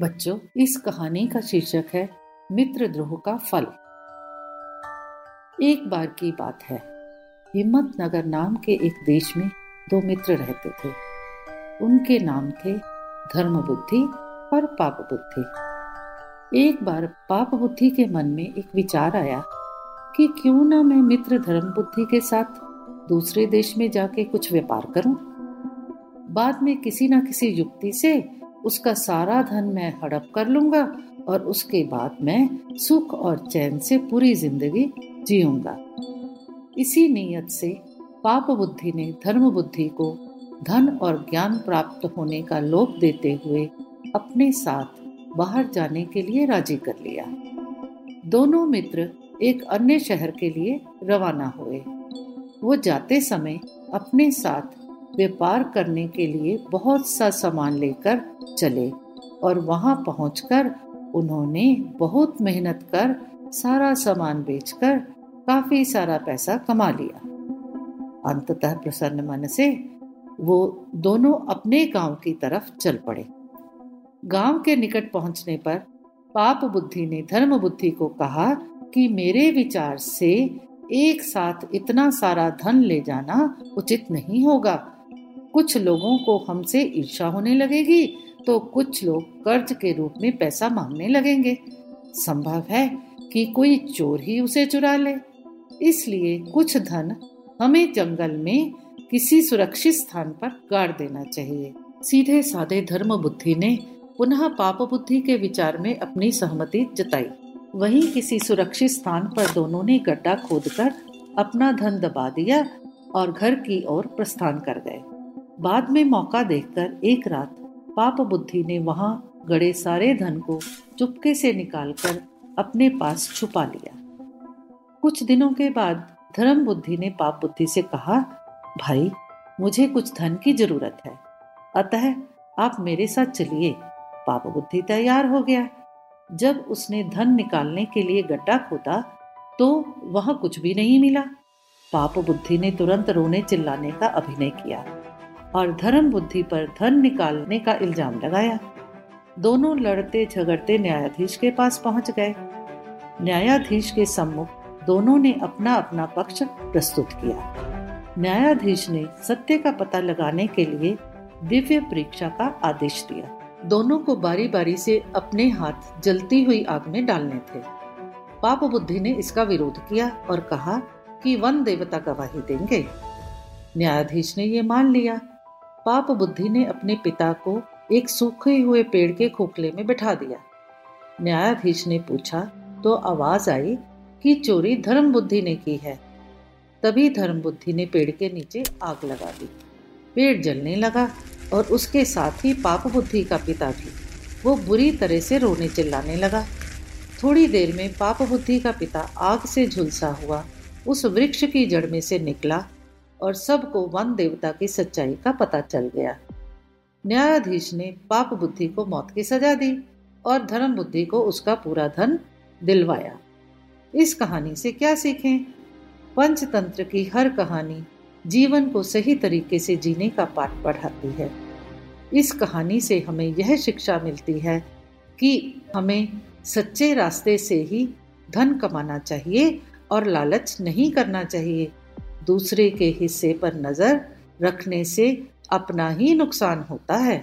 बच्चों, इस कहानी का शीर्षक है मित्रद्रोह का फल। एक बार की बात है। हिम्मत नगर नाम के एक देश में दो मित्र रहते थे। उनके नाम थे धर्म बुद्धि और पाप बुद्धि एक बार पाप बुद्धि के मन में एक विचार आया कि क्यों ना मैं मित्र धर्म बुद्धि के साथ दूसरे देश में जाके कुछ व्यापार करूँ। बाद में किसी ना किसी युक्ति से उसका सारा धन मैं हड़प कर लूँगा और उसके बाद मैं सुख और चैन से पूरी ज़िंदगी जीऊँगा। इसी नीयत से पाप बुद्धि ने धर्म बुद्धि को धन और ज्ञान प्राप्त होने का लोभ देते हुए अपने साथ बाहर जाने के लिए राज़ी कर लिया। दोनों मित्र एक अन्य शहर के लिए रवाना हुए। वो जाते समय अपने साथ व्यापार करने के लिए बहुत सा सामान लेकर चले और वहाँ पहुंचकर उन्होंने बहुत मेहनत कर सारा सामान बेचकर काफ़ी सारा पैसा कमा लिया। अंततः प्रसन्न मन से वो दोनों अपने गाँव की तरफ़ चल पड़े। गाँव के निकट पहुँचने पर पाप बुद्धि ने धर्म बुद्धि को कहा कि मेरे विचार से एक साथ इतना सारा धन ले जाना उचित नहीं होगा। कुछ लोगों को हमसे ईर्षा होने लगेगी तो कुछ लोग कर्ज के रूप में पैसा मांगने लगेंगे। संभव है कि कोई चोर ही उसे चुरा ले। इसलिए कुछ धन हमें जंगल में किसी सुरक्षित स्थान पर गाड़ देना चाहिए। सीधे साधे धर्म बुद्धि ने पुनः पाप बुद्धि के विचार में अपनी सहमति जताई। वहीं किसी सुरक्षित स्थान पर दोनों ने गड्ढा खोदकर अपना धन दबा दिया और घर की ओर प्रस्थान कर गए। बाद में मौका देखकर एक रात पाप बुद्धि ने वहाँ गड़े सारे धन को चुपके से निकालकर अपने पास छुपा लिया। कुछ दिनों के बाद धर्म बुद्धि ने पाप बुद्धि से कहा, भाई, मुझे कुछ धन की ज़रूरत है। अतः आप मेरे साथ चलिए। पाप बुद्धि तैयार हो गया। जब उसने धन निकालने के लिए गड्ढा खोदा तो वहाँ कुछ भी नहीं मिला। पाप बुद्धि ने तुरंत रोने चिल्लाने का अभिनय किया। और धर्म बुद्धि पर धन निकालने का इल्ज़ाम लगाया। दोनों लड़ते झगड़ते न्यायाधीश के पास पहुँच गए। न्यायाधीश के सम्मुख दोनों ने अपना अपना पक्ष प्रस्तुत किया। न्यायाधीश ने सत्य का पता लगाने के लिए दिव्य परीक्षा का आदेश दिया। दोनों को बारी बारी से अपने हाथ जलती हुई आग में डालने थे। पाप बुद्धि ने इसका विरोध किया और कहा कि वन देवता गवाही देंगे। न्यायाधीश ने ये मान लिया पाप बुद्धि ने अपने पिता को एक सूखे हुए पेड़ के खोखले में बैठा दिया। न्यायाधीश ने पूछा तो आवाज़ आई कि चोरी धर्म बुद्धि ने की है? तभी धर्म बुद्धि ने पेड़ के नीचे आग लगा दी। पेड़ जलने लगा और उसके साथ ही पाप बुद्धि का पिता भी। वो बुरी तरह से रोने चिल्लाने लगा। थोड़ी देर में पाप बुद्धि का पिता आग से झुलसा हुआ। उस वृक्ष की जड़ में से निकला और सबको वन देवता की सच्चाई का पता चल गया। न्यायाधीश ने पाप बुद्धि को मौत की सजा दी और धर्म बुद्धि को उसका पूरा धन दिलवाया। इस कहानी से क्या सीखें? पंचतंत्र की हर कहानी जीवन को सही तरीके से जीने का पाठ पढ़ाती है। इस कहानी से हमें यह शिक्षा मिलती है कि हमें सच्चे रास्ते से ही धन कमाना चाहिए और लालच नहीं करना चाहिए। दूसरे के हिस्से पर नज़र रखने से अपना ही नुकसान होता है।